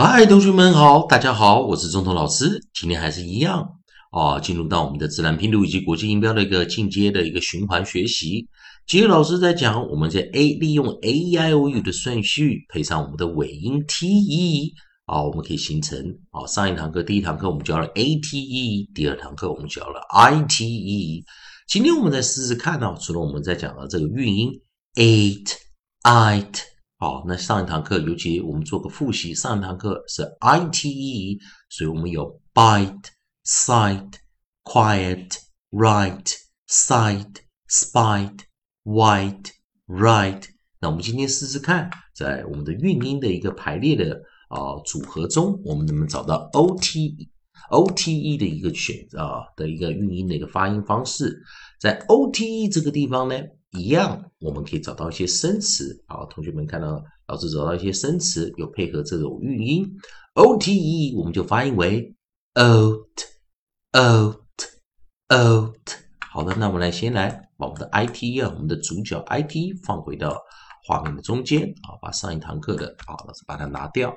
嗨，同学们好，大家好，我是中通老师。今天还是一样啊，进入到我们的自然拼读以及国际音标的一个进阶的一个循环学习。今天老师在讲，我们在 A 利用 A E I O U 的顺序，配上我们的尾音 T E 啊，我们可以形成啊。上一堂课第一堂课我们教了 A T E，第二堂课我们教了 I T E。今天我们再试试看呢，除了我们在讲的这个韵音 eight、eight。好，那上一堂课，尤其我们做个复习。上一堂课是 I T E，所以我们有 bite、sight、quiet、right、sight、spite、white、right。那我们今天试试看，在我们的韵音的一个排列的啊组合中，我们能不能找到 O T O T E 的一个选啊的一个韵音的一个发音方式？在 O T E 这个地方呢？一样，我们可以找到一些生词。好，同学们看到老师找到一些生词，有配合这种韵音，o t e，我们就发音为 oat，oat，oat。好的，那我们来先来把我们的 i t 啊，我们的主角 i t 放回到画面的中间啊，把上一堂课的啊，老师把它拿掉。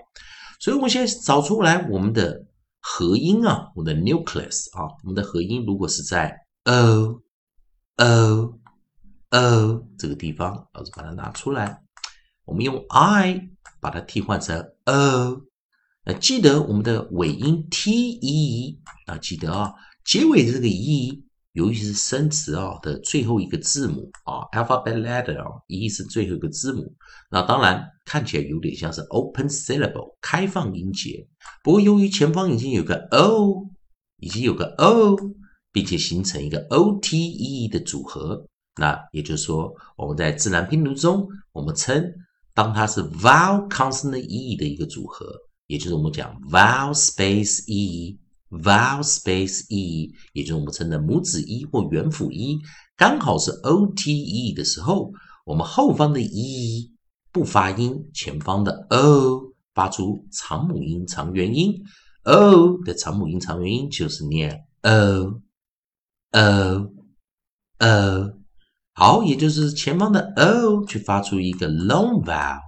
所以我们先找出来我们的合音啊，我们的 nucleus 啊，我们的合音如果是在 o，o。o o 这个地方，老师把它拿出来，我们用 i 把它替换成 o。那记得我们的尾音 t e 啊，记得啊，结尾的这个 e，尤其是生词啊的最后一个字母啊，alphabet letter 啊，e 是最后一个字母。那当然看起来有点像是 open syllable 开放音节，不过由于前方已经有个 o，已经有个 o，并且形成一个 o t e 的组合。那也就是说，我们在自然拼读中，我们称当它是 vowel consonant e 的一个组合，也就是我们讲 vowel space e，vowel space e，也就是我们称的母子 e 或元辅 e，，刚好是 o t e 的时候，我们后方的 e 不发音，前方的 o 发出长母音长元音，o 的长母音长元音就是念 o o o。好，也就是前方的 o 去发出一个 long vowel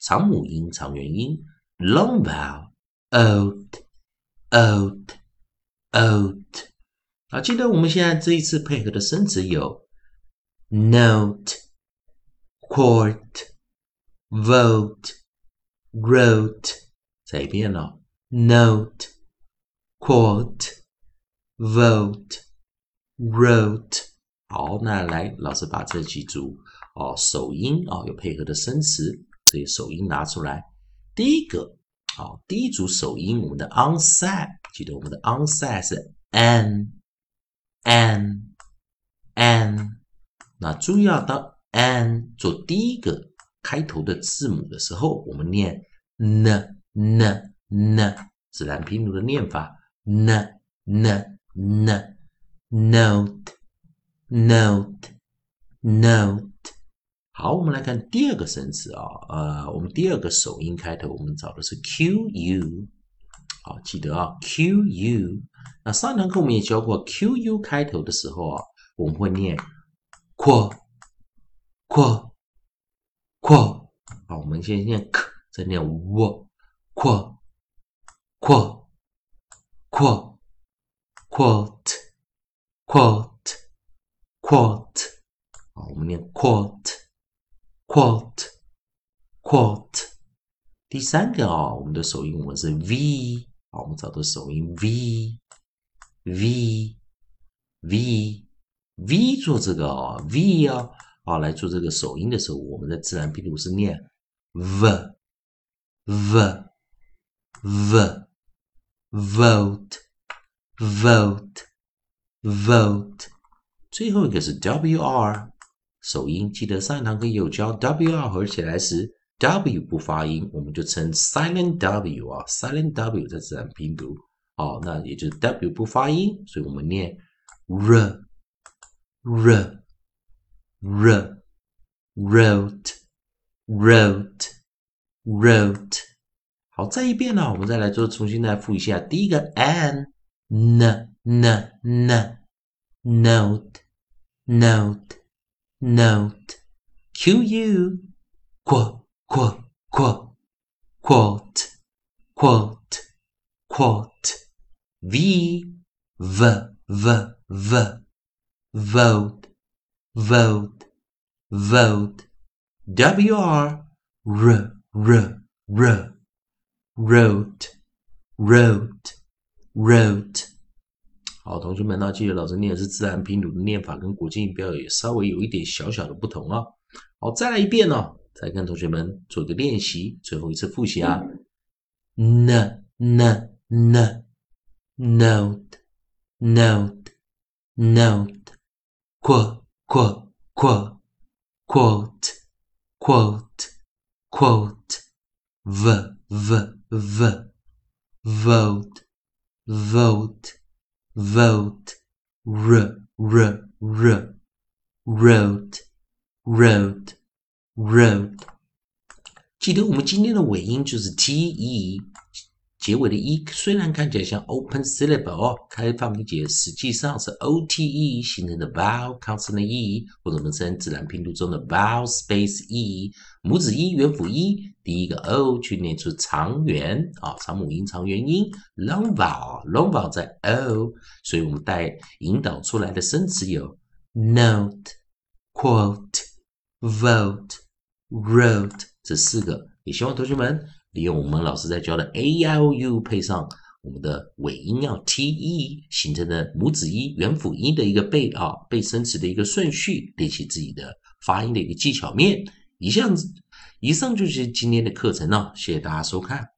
长母音长元音 long vowel oat oat oat。好，记得我们现在这一次配合的生词有 note court vote wrote。再一遍了，note court vote wrote。好，那来，老师把这几组哦首音啊有配合的生词，这些首音拿出来。第一个，好，第一组首音，我们的 onset，记得我们的 on set 是 an an an。那注意啊，当 an 做第一个开头的字母的时候，我们念 n，n，n，自然拼读的念法 n n n，note note note。好，我们来看第二个生词啊，呃，我们第二个首音开头，我们找的是 Q U。好，记得啊，Q U。那上堂课我们也教过，Q U 开头的时候啊，我们会念 Q, Q, Q。好，我们先念 K，再念 W, Q, Q, Q, Quote, Quote。Quot 啊，我们念 Quot，Quot，Quot。第三个啊，我们的首音我们是 v，啊，我们找到首音 v，v，v，v 做这个啊，v 啊，啊来做这个首音的时候，我们的自然拼读是念 v，v，v，vote，vote，vote。最后一个是 W R 首音，记得上堂课有教 W R 合起来时 W 不发音，我们就称 Silent W 啊，Silent W 在自然拼读，好，那也就是 W 不发音，所以我们念 R R R wrote wrote wrote，好，再一遍呢，我们再来做重新来复一下，第一个 N N N N note, note, note. Q U, qu, qu, qu, quote, quote quote. V v v v. Vote vote vote. W r r r r. Wrote wrote wrote 好，同学们呢，记得老师念的是自然拼读的念法，跟国际音标也稍微有一点小小的不同啊。好，再来一遍哦，再跟同学们做个练习，最后一次复习啊。n n n note note note quote quote quote quote quote quote v v v vote vote vote r r r wrote wrote wrote 记得我们今天的尾音就是 t e， 结尾的 e 虽然看起来像 open syllable 哦，开放音节，实际上是 o t e 形成的 vowel consonant e，或者我们称自然拼读中的 vowel space e，母子 e 元辅 e，第一个 o 去念出长元啊，长母音长元音 long vowel，long vowel 在 o，所以我们带引导出来的生词有 note，quote，vote，wrote。这四个，也希望同学们利用我们老师在教的 a i o u 配上我们的尾音要 t e 形成的母子音元辅音的一个背啊背生词的一个顺序，练习自己的发音的一个技巧面。以上以上就是今天的课程了，谢谢大家收看。